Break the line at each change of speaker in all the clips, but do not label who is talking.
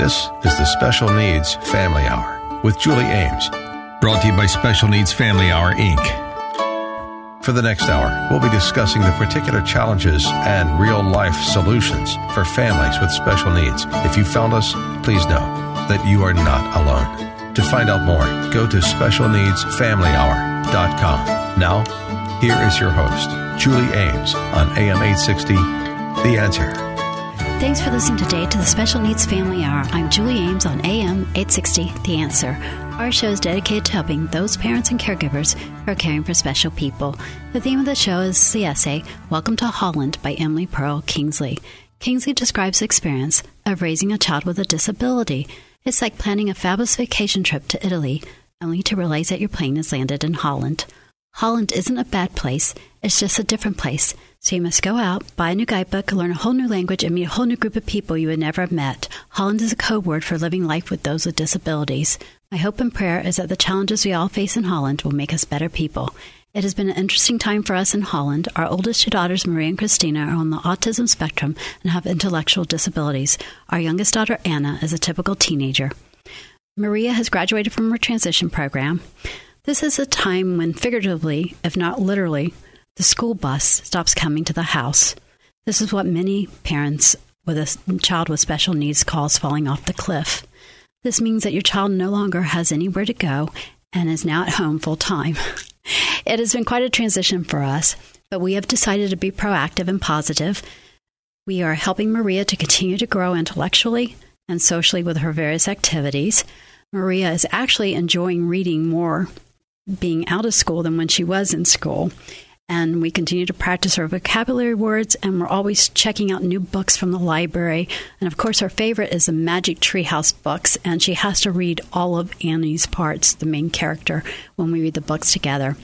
This is the Special Needs Family Hour with Julie Ames.
Brought to you by Special Needs Family Hour, Inc.
For the next hour, we'll be discussing the particular challenges and real life solutions for families with special needs. If you found us, please know that you are not alone. To find out more, go to specialneedsfamilyhour.com. Now, here is your host, Julie Ames on AM 860, The Answer.
Thanks for listening today to the Special Needs Family Hour. I'm Julie Ames on AM 860, The Answer. Our show is dedicated to helping those parents and caregivers who are caring for special people. The theme of the show is the essay, Welcome to Holland by Emily Pearl Kingsley. Kingsley describes the experience of raising a child with a disability. It's like planning a fabulous vacation trip to Italy, only to realize that your plane has landed in Holland. Holland isn't a bad place, it's just a different place. So you must go out, buy a new guidebook, learn a whole new language, and meet a whole new group of people you would never have met. Holland is a code word for living life with those with disabilities. My hope and prayer is that the challenges we all face in Holland will make us better people. It has been an interesting time for us in Holland. Our oldest two daughters, Maria and Christina, are on the autism spectrum and have intellectual disabilities. Our youngest daughter, Anna, is a typical teenager. Maria has graduated from her transition program. This is a time when, figuratively, if not literally, the school bus stops coming to the house. This is what many parents with a child with special needs calls falling off the cliff. This means that your child no longer has anywhere to go and is now at home full time. It has been quite a transition for us, but we have decided to be proactive and positive. We are helping Maria to continue to grow intellectually and socially with her various activities. Maria is actually enjoying reading more being out of school than when she was in school. And we continue to practice our vocabulary words, and we're always checking out new books from the library. And of course, her favorite is the Magic Treehouse books, and she has to read all of Annie's parts, the main character, when we read the books together.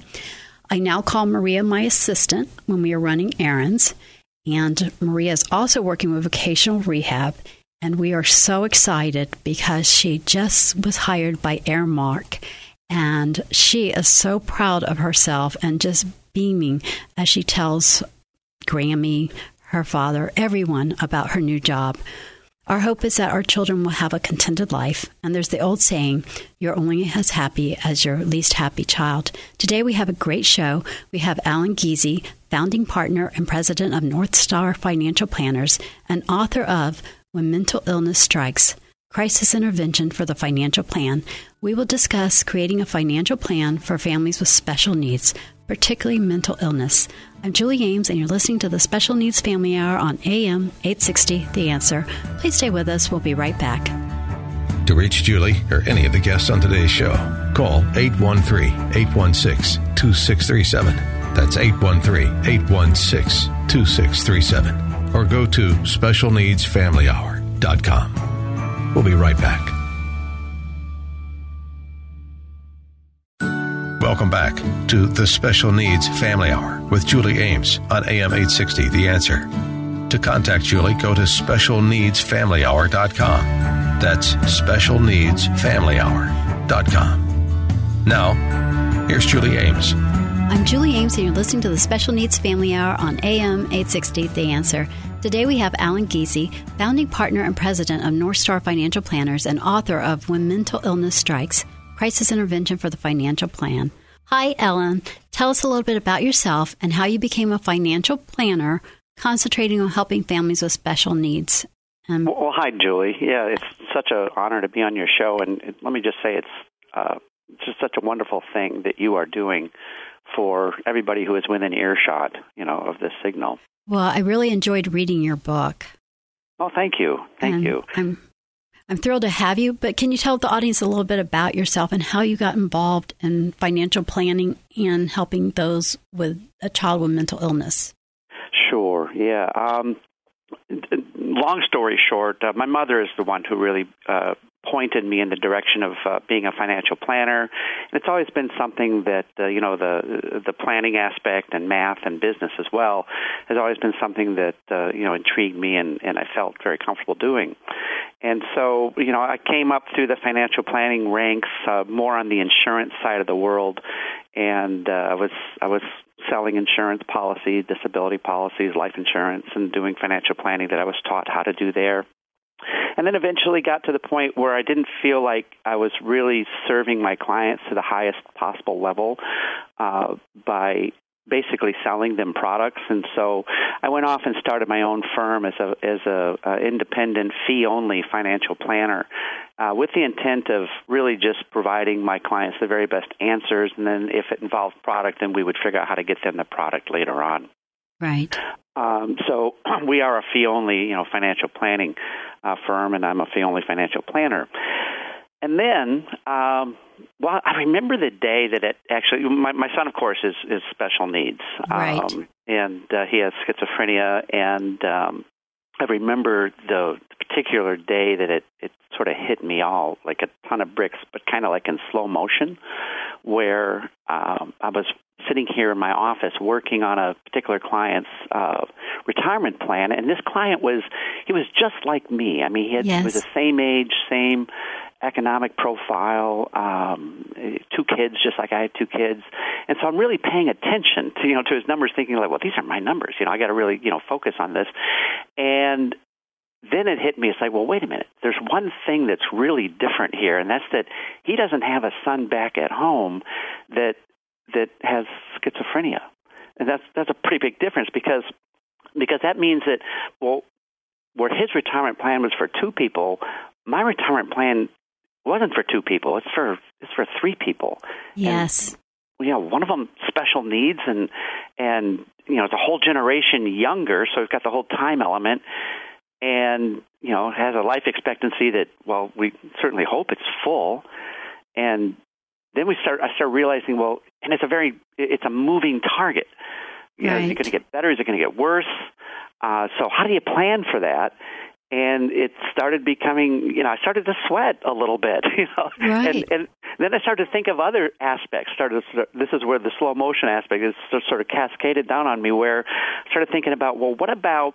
I now call Maria my assistant when we are running errands, and Maria is also working with vocational rehab. And we are so excited because she just was hired by Aramark and she is so proud of herself and just beaming as she tells Grammy, her father, everyone about her new job. Our hope is that our children will have a contented life. And there's the old saying, you're only as happy as your least happy child. Today we have a great show. We have Allen Giese, founding partner and president of North Star Financial Planners, and author of When Mental Illness Strikes Crisis Intervention for the Financial Plan. We will discuss creating a financial plan for families with special needs, particularly mental illness. I'm Julie Ames, and you're listening to the Special Needs Family Hour on AM 860 The Answer. Please stay with us. We'll be right back.
To reach Julie or any of the guests on today's show, call 813 816 2637. That's 813 816 2637. Or go to specialneedsfamilyhour.com. We'll be right back. Welcome back to the Special Needs Family Hour with Julie Ames on AM 860 The Answer. To contact Julie, go to specialneedsfamilyhour.com. That's specialneedsfamilyhour.com. Now, here's Julie Ames.
I'm Julie Ames, and you're listening to the Special Needs Family Hour on AM 860 The Answer. Today we have Allen Giese, founding partner and president of North Star Financial Planners and author of When Mental Illness Strikes Crisis Intervention for the Financial Plan. Hi, Allen. Tell us a little bit about yourself and how you became a financial planner concentrating on helping families with special needs.
Um, well, hi, Julie. Yeah, it's such an honor to be on your show. And it, let me just say it's uh, just such a wonderful thing that you are doing for everybody who is within earshot, you know, of this signal.
Well, I really enjoyed reading your book.
Oh, thank you. Thank
and
you.
I'm I'm thrilled to have you, but can you tell the audience a little bit about yourself and how you got involved in financial planning and helping those with a child with mental illness?
Sure, yeah. Um, long story short, uh, my mother is the one who really uh, pointed me in the direction of uh, being a financial planner. And it's always been something that uh, you know the the planning aspect and math and business as well has always been something that uh, you know intrigued me and and I felt very comfortable doing. And so you know I came up through the financial planning ranks uh, more on the insurance side of the world, and uh, I was I was selling insurance policies, disability policies, life insurance, and doing financial planning that I was taught how to do there. And then eventually got to the point where I didn't feel like I was really serving my clients to the highest possible level uh, by basically selling them products. And so I went off and started my own firm as a as a, a independent fee only financial planner uh, with the intent of really just providing my clients the very best answers. And then if it involved product then we would figure out how to get them the product later on
right
um, so we are a fee only you know financial planning uh, firm and I'm a fee only financial planner and then, um, well, I remember the day that it actually. My, my son, of course, is is special needs,
right. um,
and uh, he has schizophrenia. And um, I remember the particular day that it it sort of hit me all like a ton of bricks, but kind of like in slow motion, where um, I was sitting here in my office working on a particular client's uh, retirement plan, and this client was he was just like me. I mean, he, had,
yes.
he was the same age, same economic profile, um, two kids, just like I had two kids, and so I'm really paying attention to you know to his numbers, thinking like, well, these are my numbers. You know, I got to really you know focus on this, and then it hit me. It's like, well, wait a minute. There's one thing that's really different here, and that's that he doesn't have a son back at home that that has schizophrenia, and that's that's a pretty big difference because because that means that well, where his retirement plan was for two people, my retirement plan wasn't for two people. It's for it's for three people.
Yes.
And, you know, one of them special needs, and and you know, it's a whole generation younger, so we've got the whole time element, and you know, has a life expectancy that, well, we certainly hope it's full, and then we start. I start realizing, well, and it's a very, it's a moving target. You know, is it going to get better? Is it going to get worse? Uh, so, how do you plan for that? and it started becoming you know I started to sweat a little bit you know
right.
and and then I started to think of other aspects started to, this is where the slow motion aspect is sort of cascaded down on me where I started thinking about well what about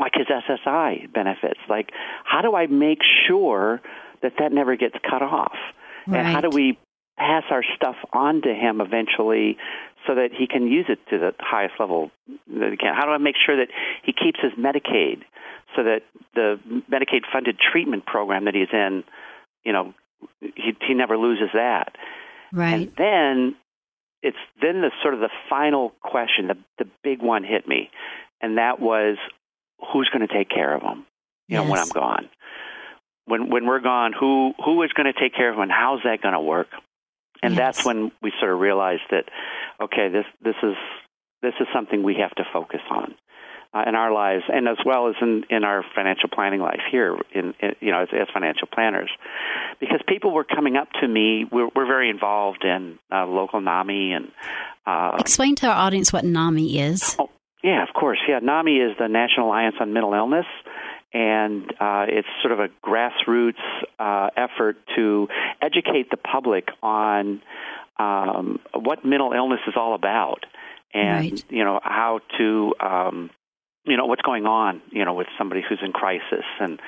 like his SSI benefits like how do I make sure that that never gets cut off
right.
and how do we pass our stuff on to him eventually so that he can use it to the highest level that he can. How do I make sure that he keeps his Medicaid so that the Medicaid funded treatment program that he's in, you know, he, he never loses that.
Right.
And then it's then the sort of the final question, the the big one hit me, and that was who's going to take care of him, you
yes.
know, when I'm gone. When when we're gone, who who is going to take care of him, and how's that going to work? And
yes.
that's when we sort of realized that, okay, this this is this is something we have to focus on uh, in our lives, and as well as in, in our financial planning life here, in, in you know, as, as, financial planners, because people were coming up to me. We're, we're very involved in uh, local NAMI and uh,
explain to our audience what NAMI is.
Oh, yeah, of course. Yeah, NAMI is the National Alliance on Mental Illness and uh, it's sort of a grassroots uh, effort to educate the public on um, what mental illness is all about, and
right.
you know how to um, you know what's going on you know with somebody who's in crisis and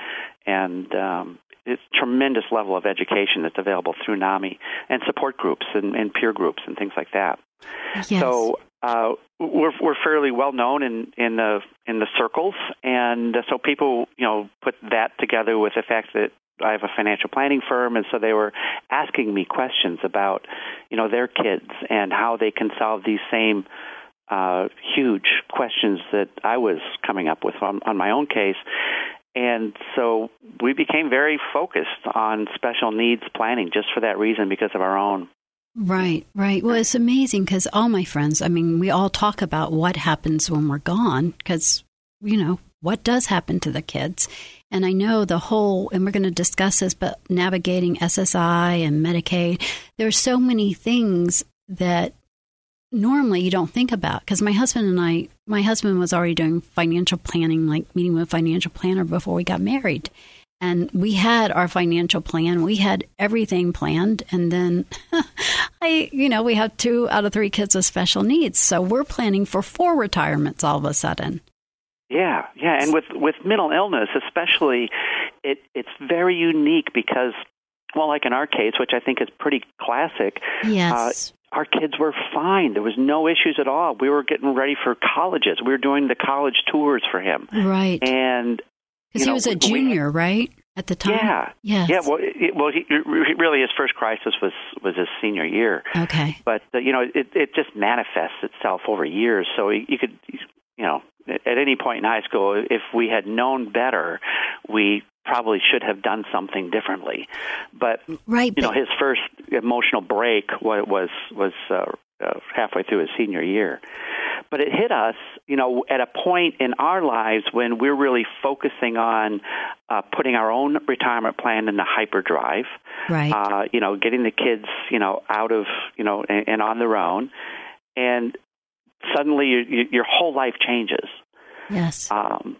and um, it's tremendous level of education that's available through NAMI and support groups and, and peer groups and things like that.
Yes.
So uh, we're we're fairly well known in in the in the circles, and so people you know put that together with the fact that I have a financial planning firm, and so they were asking me questions about you know their kids and how they can solve these same uh, huge questions that I was coming up with on, on my own case. And so we became very focused on special needs planning just for that reason because of our own
Right, right. Well, it's amazing because all my friends, I mean, we all talk about what happens when we're gone because, you know, what does happen to the kids. And I know the whole, and we're going to discuss this, but navigating SSI and Medicaid, there's so many things that normally you don't think about because my husband and I, my husband was already doing financial planning, like meeting with a financial planner before we got married and we had our financial plan we had everything planned and then i you know we have two out of three kids with special needs so we're planning for four retirements all of a sudden
yeah yeah and with with mental illness especially it it's very unique because well like in our case which i think is pretty classic
yes
uh, our kids were fine. There was no issues at all. We were getting ready for colleges. We were doing the college tours for him.
Right.
And
because he was a junior,
we,
right? At the time.
Yeah,
yes.
yeah. Well, it, well, he, really, his first crisis was was his senior year.
Okay,
but uh, you know, it it just manifests itself over years. So you, you could, you know, at any point in high school, if we had known better, we probably should have done something differently. But
right,
you know, his first emotional break was was, was uh, uh, halfway through his senior year. But it hit us, you know, at a point in our lives when we're really focusing on uh, putting our own retirement plan in the hyperdrive.
Right.
Uh, you know, getting the kids, you know, out of, you know, and, and on their own, and suddenly you, your whole life changes.
Yes.
Um,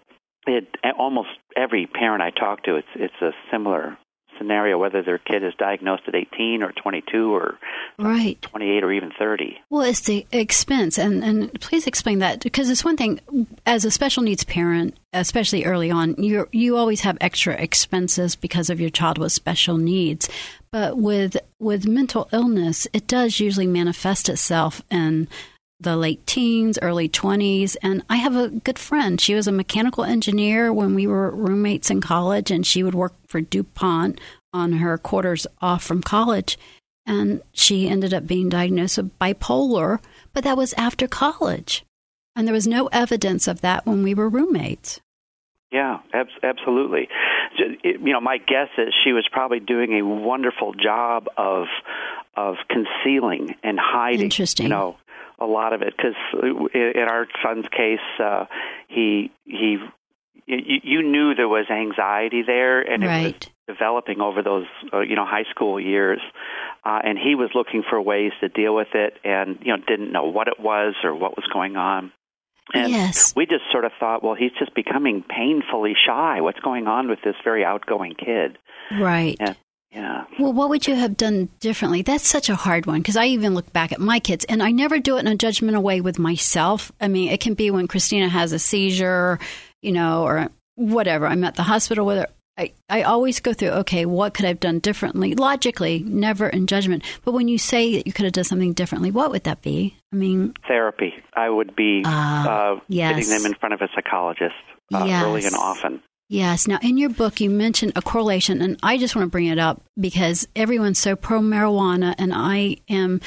it almost every parent I talk to, it's it's a similar scenario, whether their kid is diagnosed at 18 or 22 or
right
28 or even 30.
Well, it's the expense, and and please explain that because it's one thing as a special needs parent, especially early on, you you always have extra expenses because of your child with special needs, but with with mental illness, it does usually manifest itself in the late teens, early 20s. And I have a good friend. She was a mechanical engineer when we were roommates in college, and she would work for DuPont on her quarters off from college. And she ended up being diagnosed with bipolar, but that was after college. And there was no evidence of that when we were roommates.
Yeah, ab- absolutely. You know, my guess is she was probably doing a wonderful job of of concealing and hiding.
Interesting.
You know, a lot of it because in our son's case, uh, he he you, you knew there was anxiety there, and it
right.
was developing over those uh, you know high school years, uh, and he was looking for ways to deal with it, and you know didn't know what it was or what was going on. And
yes.
we just sort of thought, well, he's just becoming painfully shy. What's going on with this very outgoing kid?
Right.
And yeah.
Well, what would you have done differently? That's such a hard one because I even look back at my kids and I never do it in a judgmental way with myself. I mean, it can be when Christina has a seizure, you know, or whatever. I'm at the hospital with her. I, I always go through, okay, what could I have done differently? Logically, never in judgment. But when you say that you could have done something differently, what would that be? I mean,
therapy. I would be uh, uh,
yes.
getting them in front of a psychologist uh,
yes.
early and often.
Yes. Now, in your book, you mentioned a correlation, and I just want to bring it up because everyone's so pro marijuana, and I am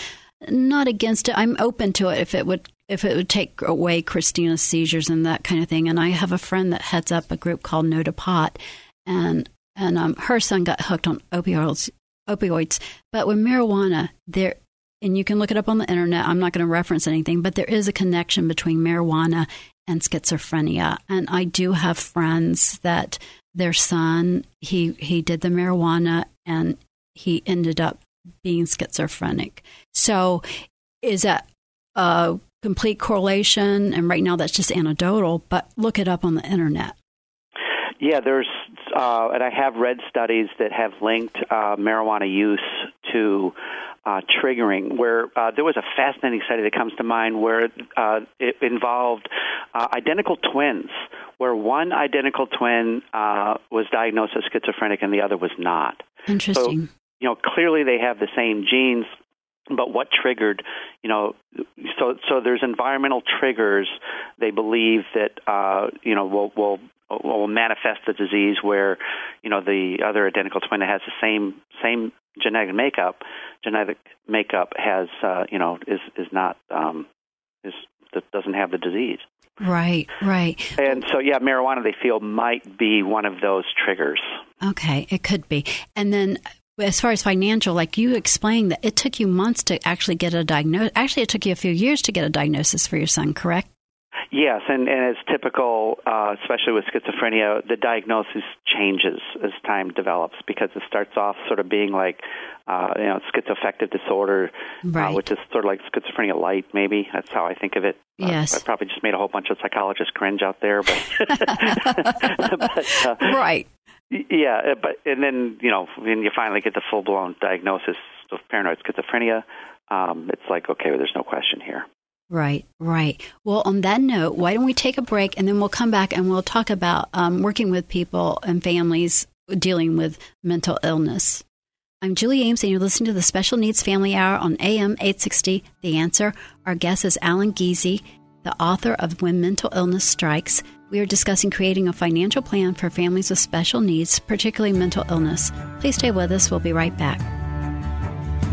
not against it. I'm open to it if it would if it would take away Christina's seizures and that kind of thing. And I have a friend that heads up a group called No to Pot, and and um, her son got hooked on opioids. Opioids, but with marijuana, there and you can look it up on the internet. I'm not going to reference anything, but there is a connection between marijuana and schizophrenia. And I do have friends that their son he he did the marijuana and he ended up being schizophrenic. So is that a complete correlation? And right now that's just anecdotal, but look it up on the internet.
Yeah, there's, uh, and I have read studies that have linked uh, marijuana use to uh, triggering. Where uh, there was a fascinating study that comes to mind where uh, it involved uh, identical twins, where one identical twin uh, was diagnosed as schizophrenic and the other was not.
Interesting.
So, you know, clearly they have the same genes, but what triggered you know so so there's environmental triggers they believe that uh you know will will will manifest the disease where you know the other identical twin that has the same same genetic makeup genetic makeup has uh you know is is not um is that doesn't have the disease
Right, right.
and so yeah marijuana they feel might be one of those triggers
Okay, it could be. And then as far as financial, like you explained that it took you months to actually get a diagnosis. Actually, it took you a few years to get a diagnosis for your son, correct?
Yes, and, and it's typical, uh, especially with schizophrenia, the diagnosis changes as time develops because it starts off sort of being like, uh, you know, schizoaffective disorder,
right.
uh, which is sort of like schizophrenia light, maybe. That's how I think of it.
Yes.
Uh, I probably just made a whole bunch of psychologists cringe out there, but. but uh,
right.
Yeah, but and then you know when you finally get the full blown diagnosis of paranoid schizophrenia, um, it's like okay, well, there's no question here.
Right, right. Well, on that note, why don't we take a break and then we'll come back and we'll talk about um, working with people and families dealing with mental illness. I'm Julie Ames, and you're listening to the Special Needs Family Hour on AM 860. The Answer. Our guest is Allen Giese, the author of When Mental Illness Strikes We are discussing creating a financial plan for families with special needs, particularly mental illness. Please stay with us. We'll be right back.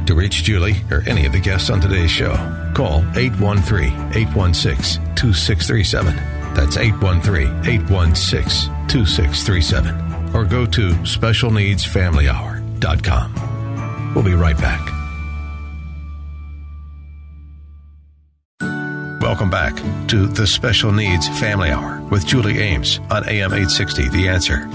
To reach Julie or any of the guests on today's show, call 813 816 2637. That's 813 816 2637. Or go to specialneedsfamilyhour.com. We'll be right back. Welcome back to the Special Needs Family Hour with Julie Ames on AM 860 The Answer.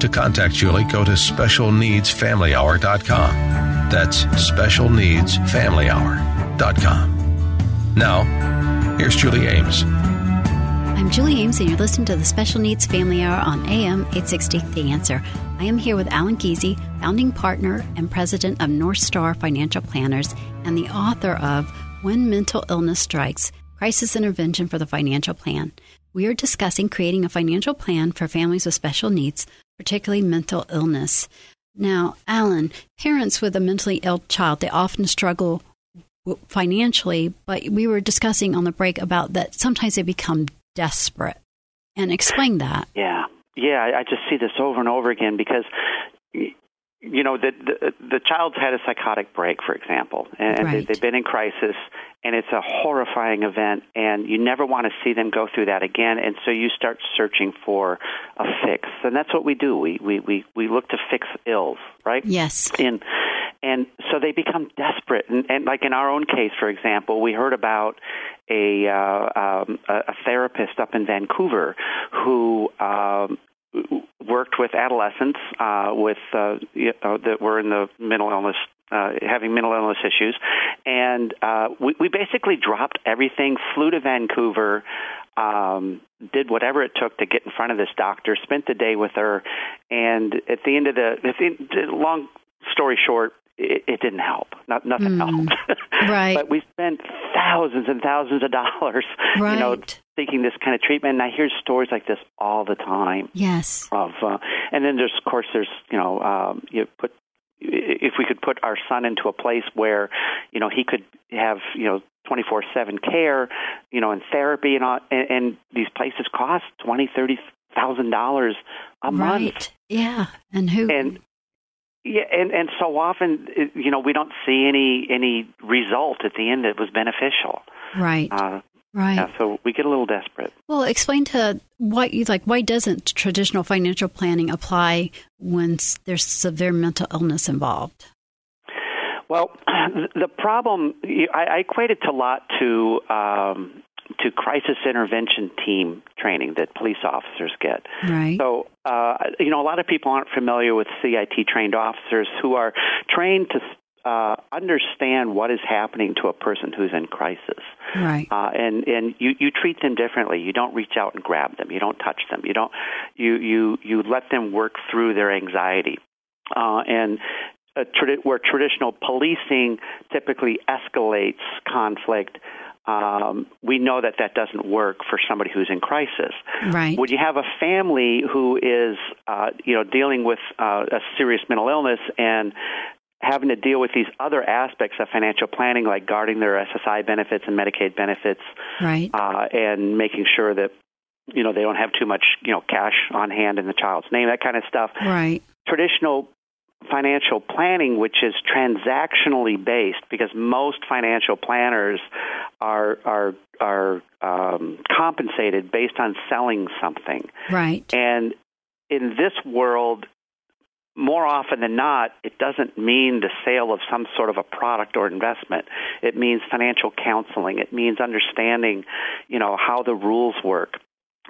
To contact Julie, go to specialneedsfamilyhour.com. That's specialneedsfamilyhour.com. Now, here's Julie Ames.
I'm Julie Ames, and you're listening to the Special Needs Family Hour on AM 860 The Answer. I am here with Allen Giese, founding partner and president of North Star Financial Planners, and the author of When Mental Illness Strikes Crisis Intervention for the Financial Plan. We are discussing creating a financial plan for families with special needs, particularly mental illness. Now, Allen, parents with a mentally ill child, they often struggle financially, but we were discussing on the break about that sometimes they become desperate. And explain that.
Yeah. Yeah, I just see this over and over again because you know the, the the child's had a psychotic break for example and
right.
they, have been in crisis and it's a horrifying event and you never want to see them go through that again and so you start searching for a fix. And that's what we do. We we we, we look to fix ills right?
Yes.
And and so they become desperate. And, and like in our own case for example we heard about a uh, um, a therapist up in Vancouver who um, worked with adolescents uh, with uh, you know, that were in the mental illness uh, having mental illness issues, and uh, we, we basically dropped everything, flew to Vancouver, um, did whatever it took to get in front of this doctor, spent the day with her, and at the end of the, at the long story short, it, it didn't help. Not, nothing
mm.
helped.
right.
but we spent thousands and thousands of dollars,
right.
you know, seeking this kind of treatment. And I hear stories like this all the time.
Yes.
Of, uh, and then there's, of course, there's, you know, um, you put if we could put our son into a place where, you know, he could have, you know, 24/7 care, you know, and therapy and all, and, and these places cost twenty, thirty thousand dollars a
right.
month.
Yeah, and who
and yeah, and and so often, you know, we don't see any any result at the end that was beneficial.
Right.
Uh,
right.
Yeah, so we get a little desperate.
Well, explain to why you like why doesn't traditional financial planning apply when there's severe mental illness involved?
Well, the problem I, I equate it to a lot to um, to crisis intervention team training that police officers get.
Right.
So, uh, you know, a lot of people aren't familiar with CIT trained officers who are trained to uh, understand what is happening to a person who's in crisis.
Right.
Uh, and and you, you treat them differently. You don't reach out and grab them. You don't touch them. You don't. You you you let them work through their anxiety. Uh, and tradi- where traditional policing typically escalates conflict, um, we know that that doesn't work for somebody who's in crisis.
Right.
When you have a family who is, uh, you know, dealing with uh, a serious mental illness and having to deal with these other aspects of financial planning, like guarding their SSI benefits and Medicaid benefits,
right,
uh, and making sure that you know they don't have too much you know cash on hand in the child's name, that kind of stuff.
Right.
Traditional financial planning, which is transactionally based, because most financial planners are are are um, compensated based on selling something.
Right.
And in this world, more often than not, it doesn't mean the sale of some sort of a product or investment. It means financial counseling. It means understanding, you know, how the rules work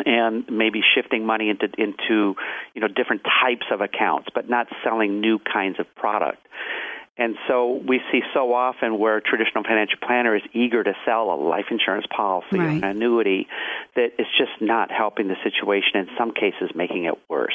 and maybe shifting money into into you know different types of accounts, but not selling new kinds of product. And so we see so often where a traditional financial planner is eager to sell a life insurance policy
right.
or an annuity that it's just not helping the situation. In some cases, making it worse.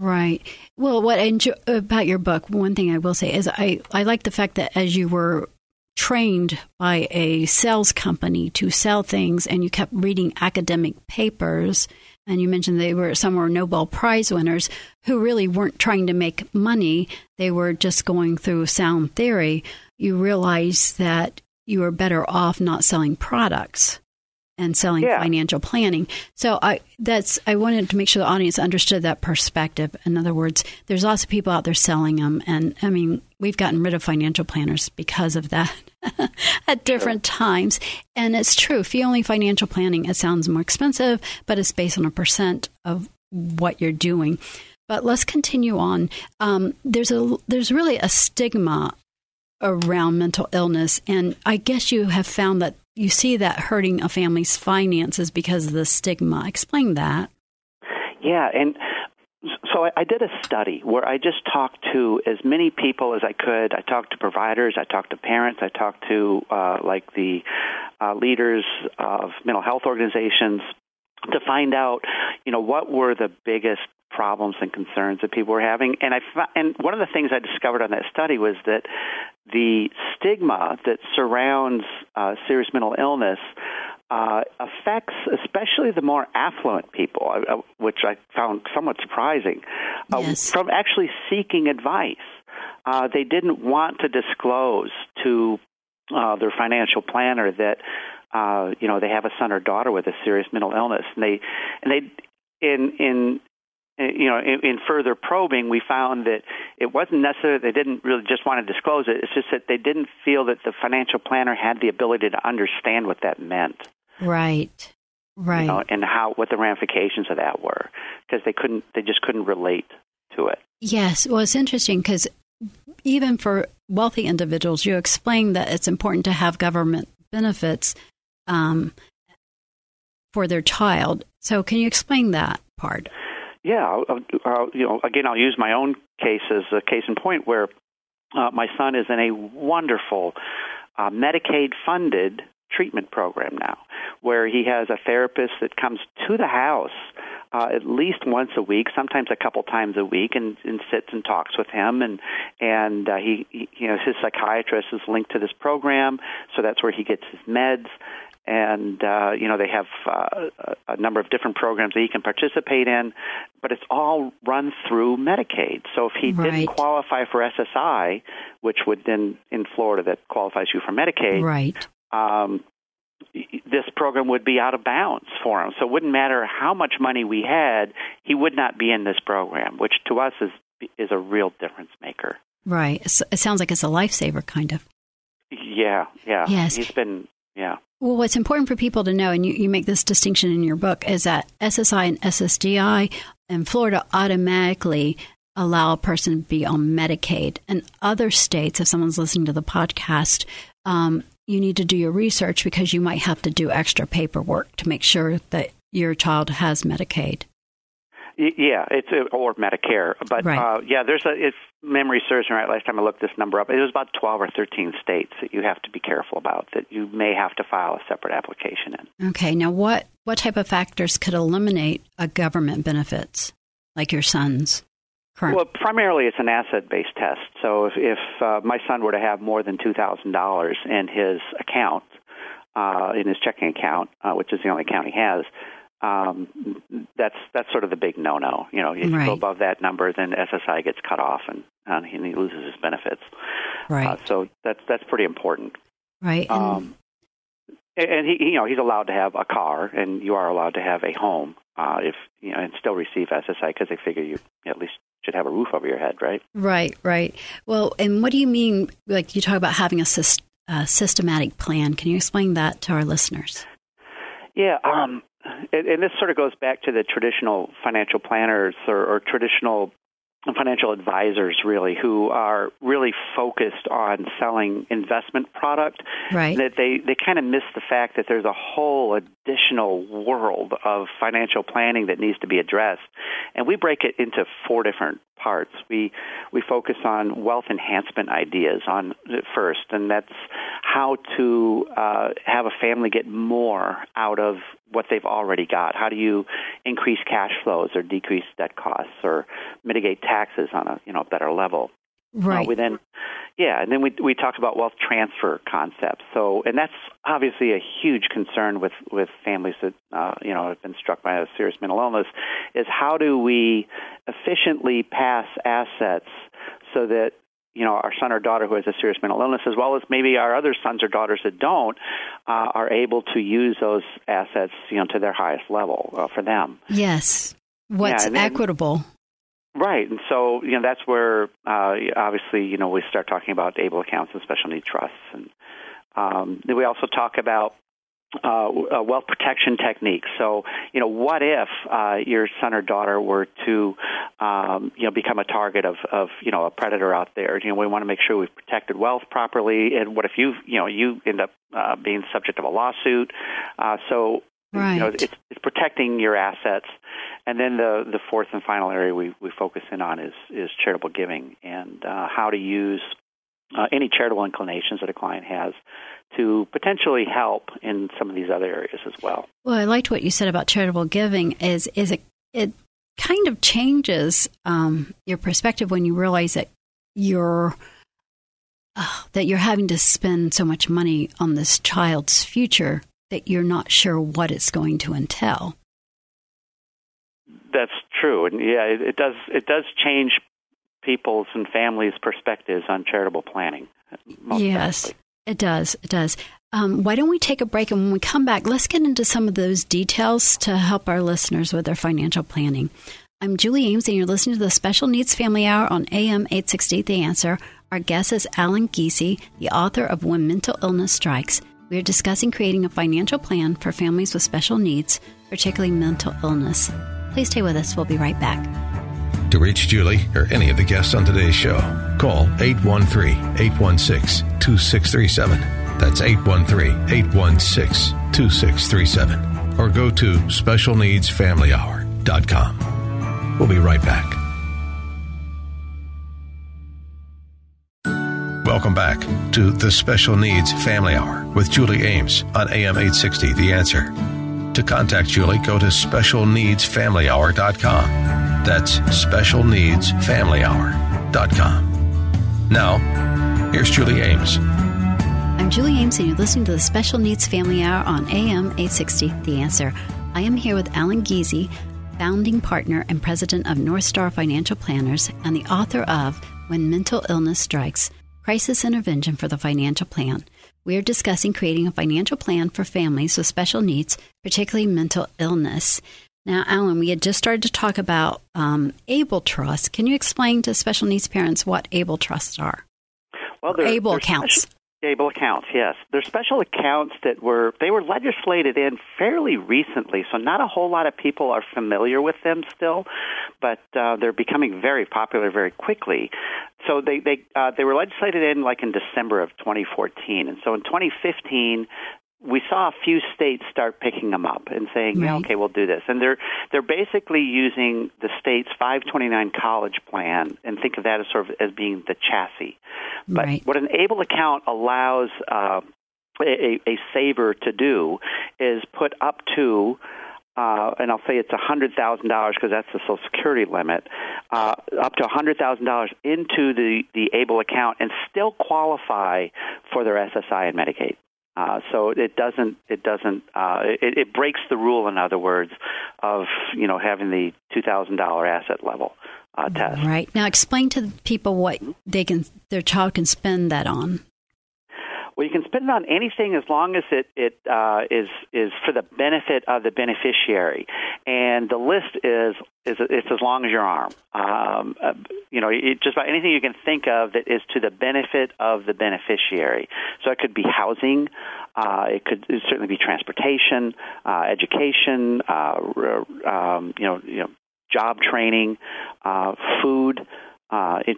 Right. Well, what enjoy uh, about your book, one thing I will say is I, I like the fact that as you were trained by a sales company to sell things and you kept reading academic papers and you mentioned they were some were Nobel Prize winners who really weren't trying to make money, they were just going through sound theory, you realize that you are better off not selling products and selling
Yeah.
financial planning. So I that's I wanted to make sure the audience understood that perspective. In other words, there's lots of people out there selling them, and I mean we've gotten rid of financial planners because of that at different times. And it's true, fee only financial planning it sounds more expensive, but it's based on a percent of what you're doing. But let's continue on. Um, there's a there's really a stigma around mental illness, and I guess you have found that you see that hurting a family's finances because of the stigma. Explain that.
Yeah, and so I, did a study where I just talked to as many people as I could. I talked to providers, I talked to parents, I talked to uh, like the uh, leaders of mental health organizations to find out, you know, what were the biggest problems and concerns that people were having. And I and one of the things I discovered on that study was that the stigma that surrounds uh, serious mental illness uh, affects especially the more affluent people, uh, uh, which I found somewhat surprising, uh,
Yes.
from actually seeking advice. Uh, they didn't want to disclose to uh, their financial planner that uh, you know they have a son or daughter with a serious mental illness, and they and they in in you know, in, in further probing, we found that it wasn't necessarily they didn't really just want to disclose it. It's just that they didn't feel that the financial planner had the ability to understand what that meant,
Right. Right.
you know, and how what the ramifications of that were, because they couldn't, they just couldn't relate to it.
Yes. Well, it's interesting because even for wealthy individuals, you explain that it's important to have government benefits um, for their child. So, can you explain that part?
Yeah, I'll, I'll, you know, again, I'll use my own case as a case in point where uh, my son is in a wonderful uh, Medicaid-funded treatment program now, where he has a therapist that comes to the house uh, at least once a week, sometimes a couple times a week, and, and sits and talks with him. And and uh, he, he, you know, his psychiatrist is linked to this program, so that's where he gets his meds and uh, you know they have uh, a a number of different programs that he can participate in, but it's all run through Medicaid. So if he
Right.
didn't qualify for SSI, which would then in Florida that qualifies you for Medicaid,
Right.
um, this program would be out of bounds for him. So it wouldn't matter how much money we had, he would not be in this program, which to us is is a real difference maker.
Right. It's- It sounds like it's a lifesaver, kind of.
Yeah, yeah.
Yes.
He's been yeah.
Well, what's important for people to know, and you, you make this distinction in your book, is that SSI and SSDI in Florida automatically allow a person to be on Medicaid. And other states, if someone's listening to the podcast, um, you need to do your research because you might have to do extra paperwork to make sure that your child has Medicaid.
Yeah, it's a, or Medicare, but
Right.
uh, yeah, there's a. If memory serves me right, last time I looked this number up, it was about 12 or 13 states that you have to be careful about that you may have to file a separate application in.
Okay, now what, what type of factors could eliminate a government benefits, like your son's current?
Well, primarily it's an asset-based test. So if, if uh, my son were to have more than two thousand dollars in his account, uh, in his checking account, uh, which is the only account he has, um, that's that's sort of the big no-no. You know, if you go above that number, then SSI gets cut off and, and he loses his benefits.
right,
Uh, so that's that's pretty important.
right. And,
Um, and and he, you know, he's allowed to have a car, and you are allowed to have a home uh, if you know, and still receive SSI because they figure you at least should have a roof over your head, right?
Right, right. Well, and what do you mean? Like you talk about having a sys- uh, systematic plan. Can you explain that to our listeners?
Yeah, um, and, and this sort of goes back to the traditional financial planners or, or traditional financial advisors, really, who are really focused on selling investment product.
Right.
That they they kind of miss the fact that there's a whole additional world of financial planning that needs to be addressed, and we break it into four different parts. We we focus on wealth enhancement ideas on first, and that's how to uh, have a family get more out of what they've already got. How do you increase cash flows or decrease debt costs or mitigate taxes on a you know better level?
Right.
Uh, we then, yeah, and then we we talk about wealth transfer concepts. So, and that's obviously a huge concern with with families that uh, you know have been struck by a serious mental illness. Is how do we efficiently pass assets so that you know our son or daughter who has a serious mental illness, as well as maybe our other sons or daughters that don't, uh, are able to use those assets, you know, to their highest level uh, for them.
Yes, what's
Yeah,
equitable?
Right, and so you know that's where uh, obviously you know we start talking about able accounts and special need trusts, and um, we also talk about uh, uh, wealth protection techniques. So you know, what if uh, your son or daughter were to um, you know become a target of, of you know a predator out there? You know, we want to make sure we've protected wealth properly. And what if you you know you end up uh, being subject of a lawsuit? Uh, so
Right.
you know, it's, it's protecting your assets. And then the, the fourth and final area we, we focus in on is, is charitable giving and uh, how to use uh, any charitable inclinations that a client has to potentially help in some of these other areas as well.
Well, I liked what you said about charitable giving. Is is it it kind of changes um, your perspective when you realize that you're uh, that you're having to spend so much money on this child's future that you're not sure what it's going to entail.
That's true, and yeah, it, it does it does change people's and families' perspectives on charitable planning.
yes,
definitely.
it does. It does. Um, why don't we take a break and when we come back, let's get into some of those details to help our listeners with their financial planning. I'm Julie Ames, and you're listening to the Special Needs Family Hour on AM 860 The Answer. Our guest is Allen Giese, the author of When Mental Illness Strikes. We are discussing creating a financial plan for families with special needs, particularly mental illness. Please stay with us. We'll be right back.
To reach Julie or any of the guests on today's show, call 813 816 2637. That's 813 816 2637. Or go to specialneedsfamilyhour.com. We'll be right back. Welcome back to the Special Needs Family Hour with Julie Ames on AM 860 The Answer. To contact Julie, go to specialneedsfamilyhour.com. That's specialneedsfamilyhour.com. Now, here's Julie Ames.
I'm Julie Ames, and you're listening to the Special Needs Family Hour on AM 860 The Answer. I am here with Allen Giese, founding partner and president of North Star Financial Planners, and the author of When Mental Illness Strikes Crisis Intervention for the Financial Plan. We are discussing creating a financial plan for families with special needs, particularly mental illness. Now, Allen, we had just started to talk about um, ABLE Trust. Can you explain to special needs parents what ABLE trusts are?
Well, they're-
ABLE
they're
accounts.
Able accounts, yes. They're special accounts that were they were legislated in fairly recently, so not a whole lot of people are familiar with them still, but uh, they're becoming very popular very quickly. So they they uh, they were legislated in like in December of 2014, and so in 2015 we saw a few states start picking them up and saying, yeah,
Right.
okay, we'll do this. And they're they're basically using the state's 529 college plan and think of that as sort of as being the chassis. But
Right.
what an able account allows uh, a, a saver to do is put up to uh, and I'll say it's $100,000 because that's the Social Security limit, uh, up to $100,000 into the, the ABLE account and still qualify for their SSI and Medicaid. Uh, so it doesn't it doesn't uh, it, it breaks the rule in other words of you know having the two thousand dollar asset level uh, test.
Right. Now explain to the people what they can their child can spend that on.
Well, you can spend it on anything as long as it it uh, is is for the benefit of the beneficiary, and the list is is it's as long as your arm. Um, uh, you know, it, just about anything you can think of that is to the benefit of the beneficiary. So it could be housing, uh, it could certainly be transportation, uh, education, uh, um, you know, you know, job training, uh, food. Uh, it,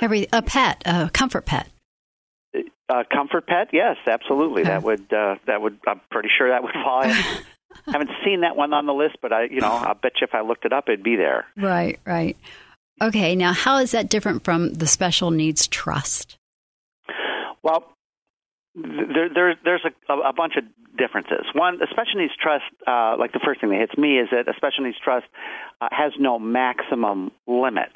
Every a pet, a comfort pet.
Uh, comfort pet, yes, absolutely.
Okay.
That would uh, that would. I'm pretty sure that would fall. In. I haven't seen that one on the list, but I, you know, I bet you if I looked it up, it'd be there.
Right, right. Okay, now how is that different from the special needs trust?
Well, there, there, there's a, a bunch of differences. One, a special needs trust, uh, like the first thing that hits me is that a special needs trust uh, has no maximum limit.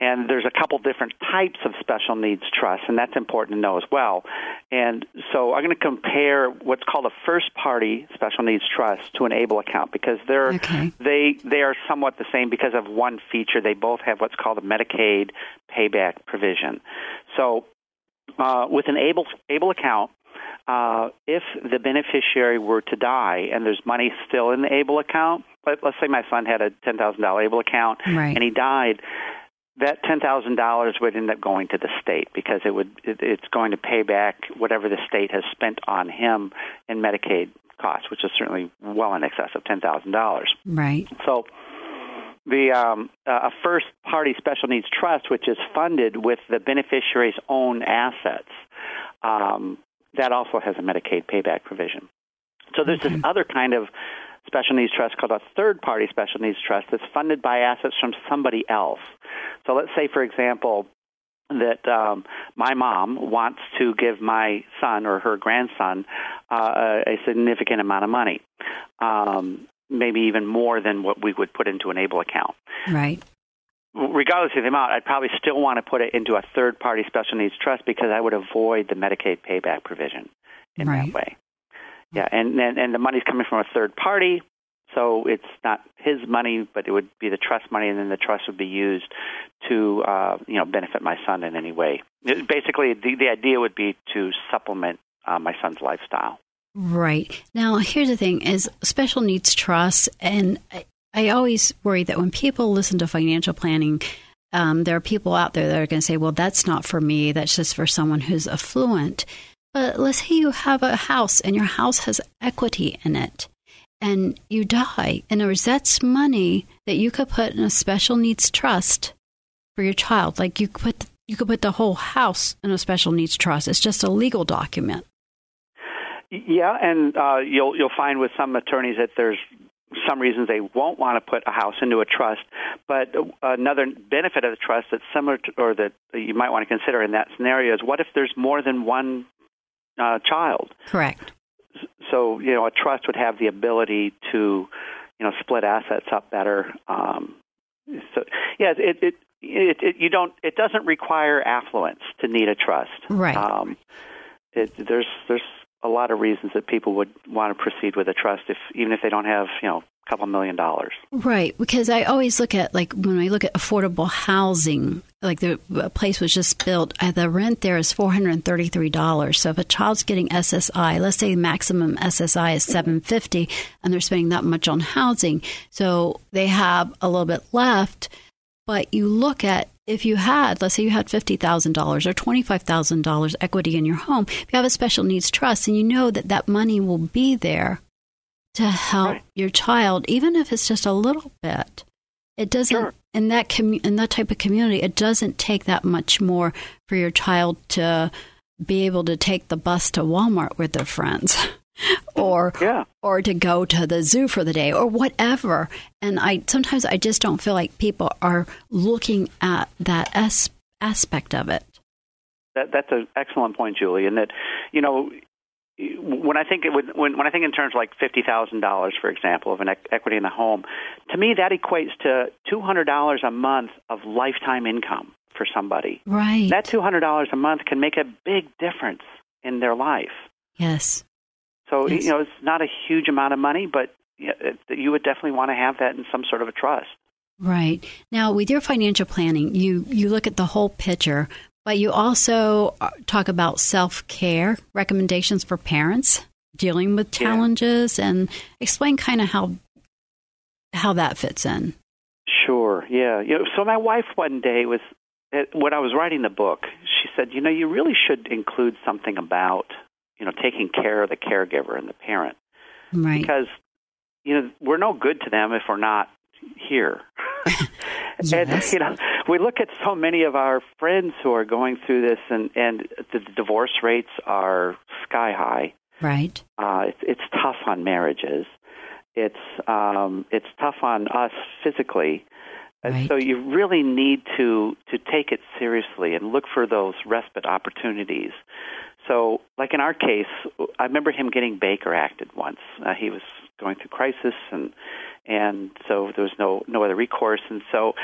And there's a couple different types of special needs trusts, and that's important to know as well. And so I'm going to compare what's called a first party special needs trust to an ABLE account because they're
Okay.
they they are somewhat the same because of one feature. They both have what's called a Medicaid payback provision. So, uh, with an able able account, uh, if the beneficiary were to die and there's money still in the able account, let, us say my son had a ten thousand dollar able account
right.
and he died, that ten thousand dollars would end up going to the state because it would it, it's going to pay back whatever the state has spent on him in Medicaid costs, which is certainly well in excess of ten thousand dollars.
Right.
So the um, uh, a first party special needs trust, which is funded with the beneficiary's own assets, um, that also has a Medicaid payback provision. So there's this other kind of special needs trust called a third party special needs trust that's funded by assets from somebody else. So let's say, for example, that um, my mom wants to give my son or her grandson uh, a, significant amount of money, um, maybe even more than what we would put into an ABLE account.
Right.
Regardless of the amount, I'd probably still want to put it into a third party special needs trust because I would avoid the Medicaid payback provision in
Right.
that way. Yeah, and, and and the money's coming from a third party, so it's not his money, but it would be the trust money, and then the trust would be used to uh, you know benefit my son in any way. It- basically, the the idea would be to supplement uh, my son's lifestyle.
Right. Now, here's the thing is special needs trusts and I, I always worry that when people listen to financial planning, um, there are people out there that are going to say, well, that's not for me. That's just for someone who's affluent. But let's say you have a house and your house has equity in it and you die. In other words, that's money that you could put in a special needs trust for your child. Like you could put, you could put the whole house in a special needs trust. It's just a legal document.
Yeah, and uh, you'll you'll find with some attorneys that there's some reasons they won't want to put a house into a trust. But another benefit of the trust that's similar to, or that you might want to consider in that scenario is what if there's more than one uh, child?
Correct.
So you know, a trust would have the ability to you know split assets up better. Um, so yeah, it, it it it you don't it doesn't require affluence to need a trust.
Right.
Um, it, there's there's a lot of reasons that people would want to proceed with a trust if even if they don't have you know a couple million dollars.
Right, because I always look at like when I look at affordable housing, like the place was just built, uh, the rent there is four hundred and thirty three dollars. So if a child's getting SSI, let's say maximum SSI is seven fifty, and they're spending that much on housing, so they have a little bit left. But you look at if you had, let's say you had fifty thousand dollars or twenty five thousand dollars equity in your home, if you have a special needs trust, and you know that that money will be there to help
Right.
your child, even if it's just a little bit. It doesn't
Sure.
in that commu- in that type of community. It doesn't take that much more for your child to be able to take the bus to Walmart with their friends, or
Yeah.
or to go to the zoo for the day, or whatever. And I sometimes I just don't feel like people are looking at that as- aspect of it.
That, that's an excellent point, Julie. And that, you know, when I think it would, when when I think in terms like fifty thousand dollars, for example, of an equity in the home, to me that equates to two hundred dollars a month of lifetime income for somebody.
Right.
That two hundred dollars a month can make a big difference in their life.
yes.
So
Yes.
you know, it's not a huge amount of money, but you would definitely want to have that in some sort of a trust.
Right. Now, with your financial planning, you, you look at the whole picture, but you also uh, talk about self care recommendations for parents dealing with
Yeah.
challenges and explain kind of how how that fits in.
Sure. Yeah. You know, so my wife one day was when I was writing the book. She said, "You know, you really should include something about you know taking care of the caregiver and the parent
Right.
because you know we're no good to them if we're not here."
Yes.
And you know, we look at so many of our friends who are going through this, and and the divorce rates are sky high.
right.
Uh, it's, it's tough on marriages. It's um, it's tough on us physically. And
Right.
so you really need to to take it seriously and look for those respite opportunities. So, like in our case, I remember him getting Baker acted once. Uh, he was going through crisis, and and so there was no no other recourse. And so,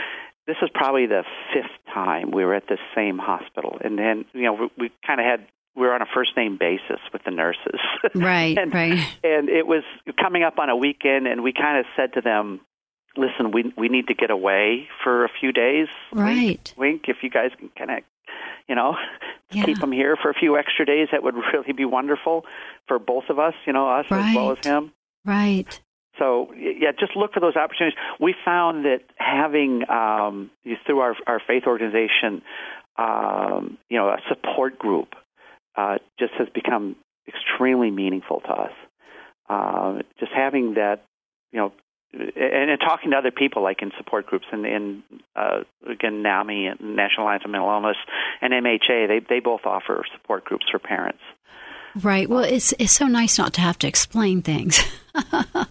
this was probably the fifth time we were at the same hospital. And then you know we, we kind of had we were on a first name basis with the nurses.
Right.
and,
right.
and it was coming up on a weekend, and we kind of said to them, listen, we we need to get away for a few days.
Right.
Wink, wink if you guys can kind of, you know,
Yeah.
keep him here for a few extra days, that would really be wonderful for both of us. You know, us as well as him.
Right.
So yeah, just look for those opportunities. We found that having um, through our our faith organization, um, you know, a support group, uh, just has become extremely meaningful to us. Um, just having that, you know, and, and talking to other people like in support groups and in uh, again NAMI and National Alliance of Mental Illness and MHA, they they both offer support groups for parents.
Right. Well, it's it's so nice not to have to explain things.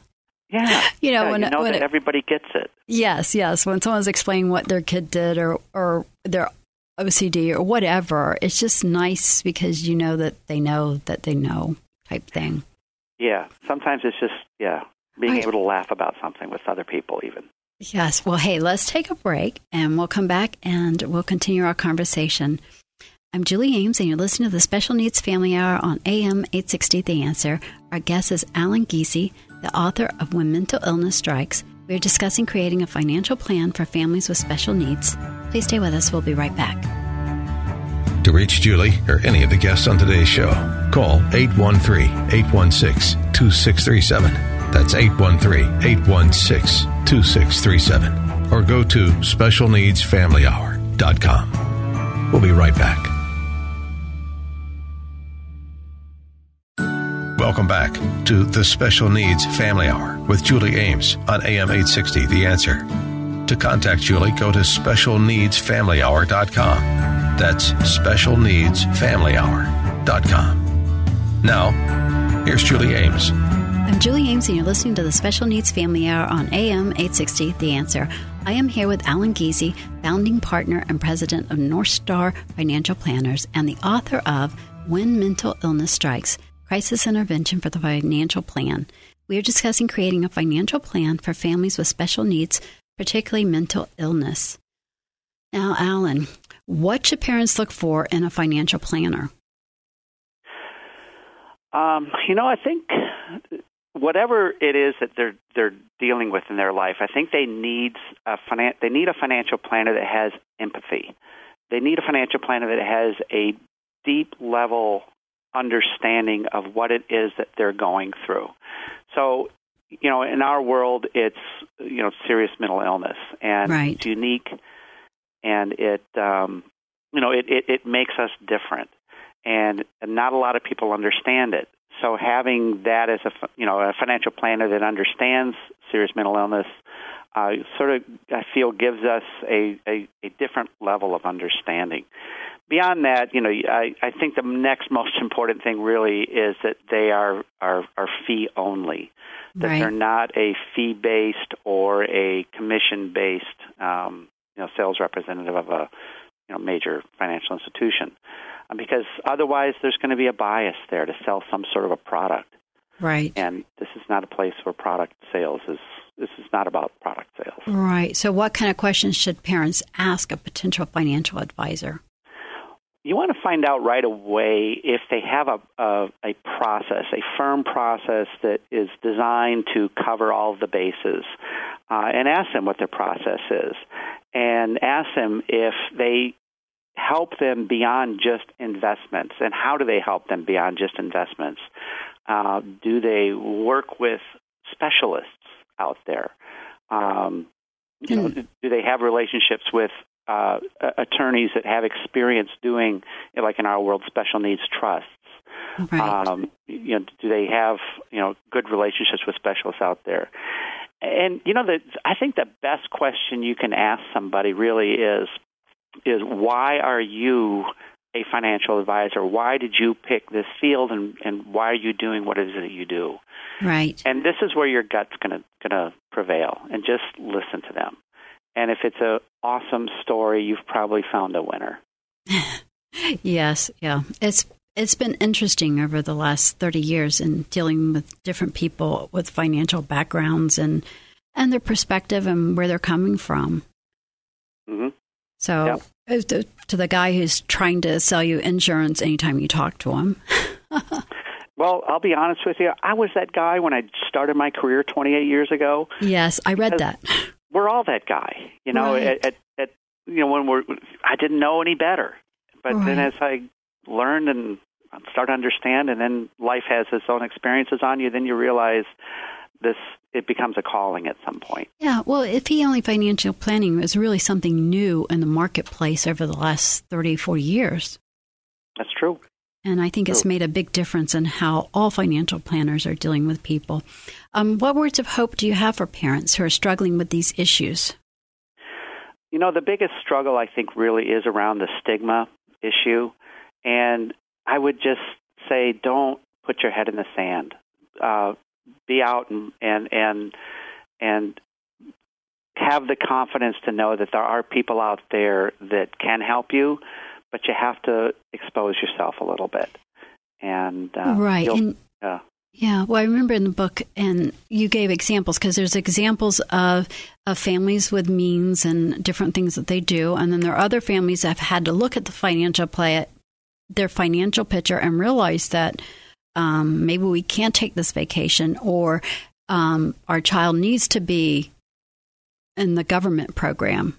Yeah,
You know,
yeah,
when
you know
when
that
it-
everybody gets it.
yes, yes. When someone's explaining what their kid did or or their OCD or whatever, it's just nice because you know that they know that they know type thing.
Yeah, sometimes it's just yeah, being
Right.
able to laugh about something with other people even.
Yes. Well, hey, let's take a break and we'll come back and we'll continue our conversation. I'm Julie Ames, and you're listening to the Special Needs Family Hour on AM 860 The Answer. Our guest is Allen Giese, the author of When Mental Illness Strikes. We're discussing creating a financial plan for families with special needs. Please stay with us. We'll be right back.
To reach Julie or any of the guests on today's show, call 813 816 2637. That's 813 816 2637. Or go to specialneedsfamilyhour.com. We'll be right back. Welcome back to the Special Needs Family Hour with Julie Ames on AM 860 The Answer. To contact Julie, go to specialneedsfamilyhour.com. That's specialneedsfamilyhour.com. Now, here's Julie Ames.
I'm Julie Ames, and you're listening to the Special Needs Family Hour on AM 860 The Answer. I am here with Allen Giese, founding partner and president of Northstar Financial Planners, and the author of When Mental Illness Strikes Crisis Intervention for the Financial Plan. We are discussing creating a financial plan for families with special needs, particularly mental illness. Now, Allen, what should parents look for in a financial planner?
Um, you know, I think whatever it is that they're they're dealing with in their life, I think they need a finan- they need a financial planner that has empathy. They need a financial planner that has a deep level understanding of what it is that they're going through. So, you know, in our world, it's you know serious mental illness, and
Right.
it's unique, and it um, you know it, it it makes us different, and not a lot of people understand it. So having that as a you know a financial planner that understands serious mental illness, uh, sort of I feel gives us a, a a different level of understanding. Beyond that, you know, I, I think the next most important thing really is that they are are, are fee only, that
Right.
they're not a fee based or a commission based um, you know sales representative of a you know major financial institution, because otherwise there's going to be a bias there to sell some sort of a product,
Right.
and this is not a place where product sales is. This is not about product sales.
Right. So, what kind of questions should parents ask a potential financial advisor?
you want to find out right away if they have a, a, a process, a firm process that is designed to cover all of the bases, uh, and ask them what their process is, and ask them if they help them beyond just investments, and how do they help them beyond just investments? Uh, do they work with specialists out there? Um, you know, do they have relationships with uh, attorneys that have experience doing, like in our world, special needs trusts?
Right.
Um, you know, do they have you know good relationships with specialists out there? And you know, the, I think the best question you can ask somebody really is is why are you a financial advisor? Why did you pick this field, and, and why are you doing what it is that you do?
right.
And this is where your gut's gonna gonna prevail, and just listen to them. And if it's a awesome story, you've probably found a winner.
Yes. Yeah. It's it's been interesting over the last thirty years in dealing with different people with financial backgrounds and and their perspective and where they're coming from.
hmm
So,
Yep.
to, to the guy who's trying to sell you insurance anytime you talk to him.
Well, I'll be honest with you. I was that guy when I started my career 28 years ago.
yes, I read that.
we're all that guy, you know.
Right.
At, at, at you know when we're, I didn't know any better, but then as I learned and start to understand, and then life has its own experiences on you, then you realize this it becomes a calling at some point.
Yeah, well, if he only financial planning was really something new in the marketplace over the last 30, 40 years.
That's true.
And I think it's made a big difference in how all financial planners are dealing with people. Um, what words of hope do you have for parents who are struggling with these issues?
You know, the biggest struggle I think really is around the stigma issue, and I would just say don't put your head in the sand. Uh, be out and and and and have the confidence to know that there are people out there that can help you, but you have to expose yourself a little bit. And uh,
right. And
uh,
Yeah, well, I remember in the book, and you gave examples because there's examples of of families with means and different things that they do, and then there are other families that have had to look at the financial play, their financial picture, and realize that um, maybe we can't take this vacation, or um, our child needs to be in the government program,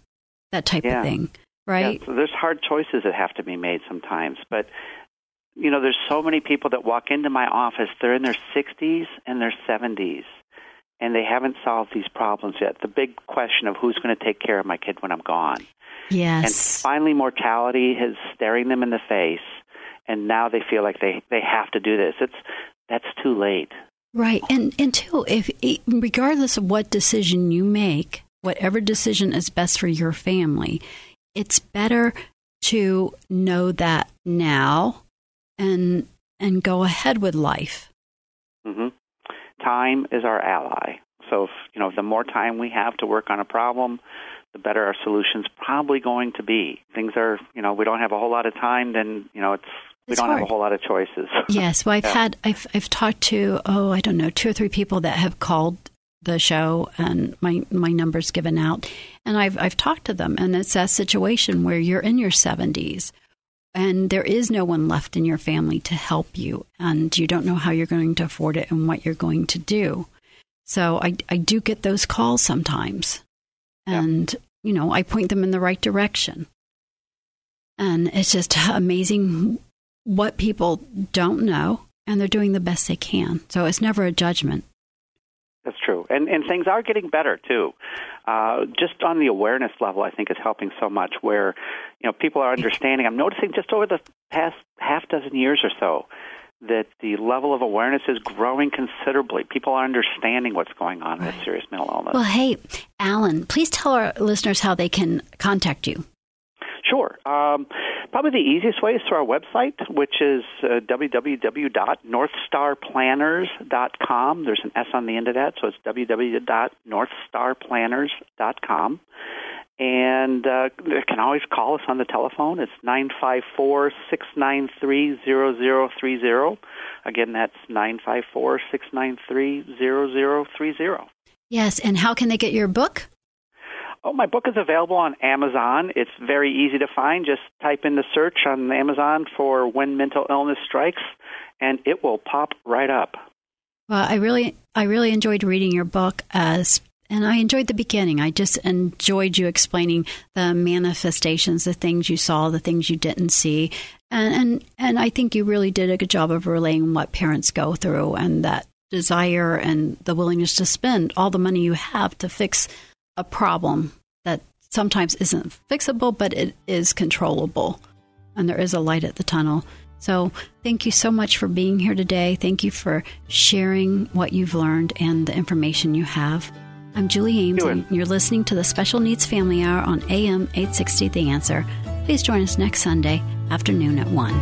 that type
Yeah.
of thing, right?
Yeah, so there's hard choices that have to be made sometimes, but you know, there's so many people that walk into my office. They're in their 60s and their 70s, and they haven't solved these problems yet. The big question of who's going to take care of my kid when I'm gone,
Yes.
and finally, mortality is staring them in the face, and now they feel like they they have to do this. It's that's too late.
Right, and and two, if regardless of what decision you make, whatever decision is best for your family, it's better to know that now, and and go ahead with life.
hmm Time is our ally. So, if, you know, the more time we have to work on a problem, the better our solution's probably going to be. Things are, you know, we don't have a whole lot of time, then, you know, it's we
It's
don't have a whole lot of choices.
Yes, well, I've
Yeah.
had I've I've talked to oh I don't know two or three people that have called the show and my my numbers given out, and I've I've talked to them, and it's that situation where you're in your seventies. And there is no one left in your family to help you, and you don't know how you're going to afford it and what you're going to do. So I, I do get those calls sometimes,
Yeah.
and you know I point them in the right direction. And it's just amazing what people don't know, and they're doing the best they can. So it's never a judgment.
That's true, and and things are getting better too. Uh, just on the awareness level, I think is helping so much. Where you know people are understanding. I'm noticing just over the past half dozen years or so that the level of awareness is growing considerably. People are understanding what's going on with serious mental illness.
Well, hey, Allen, please tell our listeners how they can contact you.
Sure. Um, probably the easiest way is through our website, which is uh, www.northstarplanners.com. There's an S on the end of that, so it's www.northstarplanners.com. And uh, they can always call us on the telephone. It's nine five four six nine three zero zero three zero. Again, that's nine five four six nine three zero zero three zero.
Yes, and how can they get your book?
Oh, my book is available on Amazon. It's very easy to find. Just type in the search on Amazon for When Mental Illness Strikes, and it will pop right up.
Well, I really, I really enjoyed reading your book as, and I enjoyed the beginning. I just enjoyed you explaining the manifestations, the things you saw, the things you didn't see, and and and I think you really did a good job of relaying what parents go through and that desire and the willingness to spend all the money you have to fix a problem that sometimes isn't fixable, but it is controllable, and there is a light at the tunnel. So, thank you so much for being here today. Thank you for sharing what you've learned and the information you have. I'm Julie Ames,
Sure.
and you're listening to the Special Needs Family Hour on AM 860 The Answer. Please join us next Sunday afternoon at 1.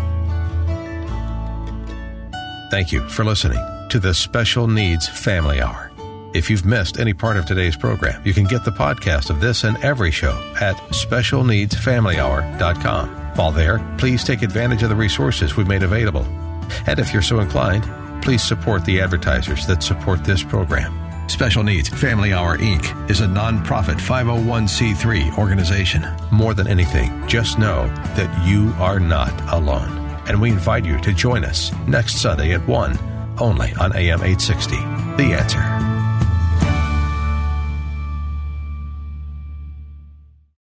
Thank you for listening to the Special Needs Family Hour. If you've missed any part of today's program, you can get the podcast of this and every show at specialneedsfamilyhour.com. While there, please take advantage of the resources we've made available. And if you're so inclined, please support the advertisers that support this program.
Special Needs Family Hour Inc. is a nonprofit 501c3 organization.
More than anything, just know that you are not alone. And we invite you to join us next Sunday at 1, only on AM 860. The answer.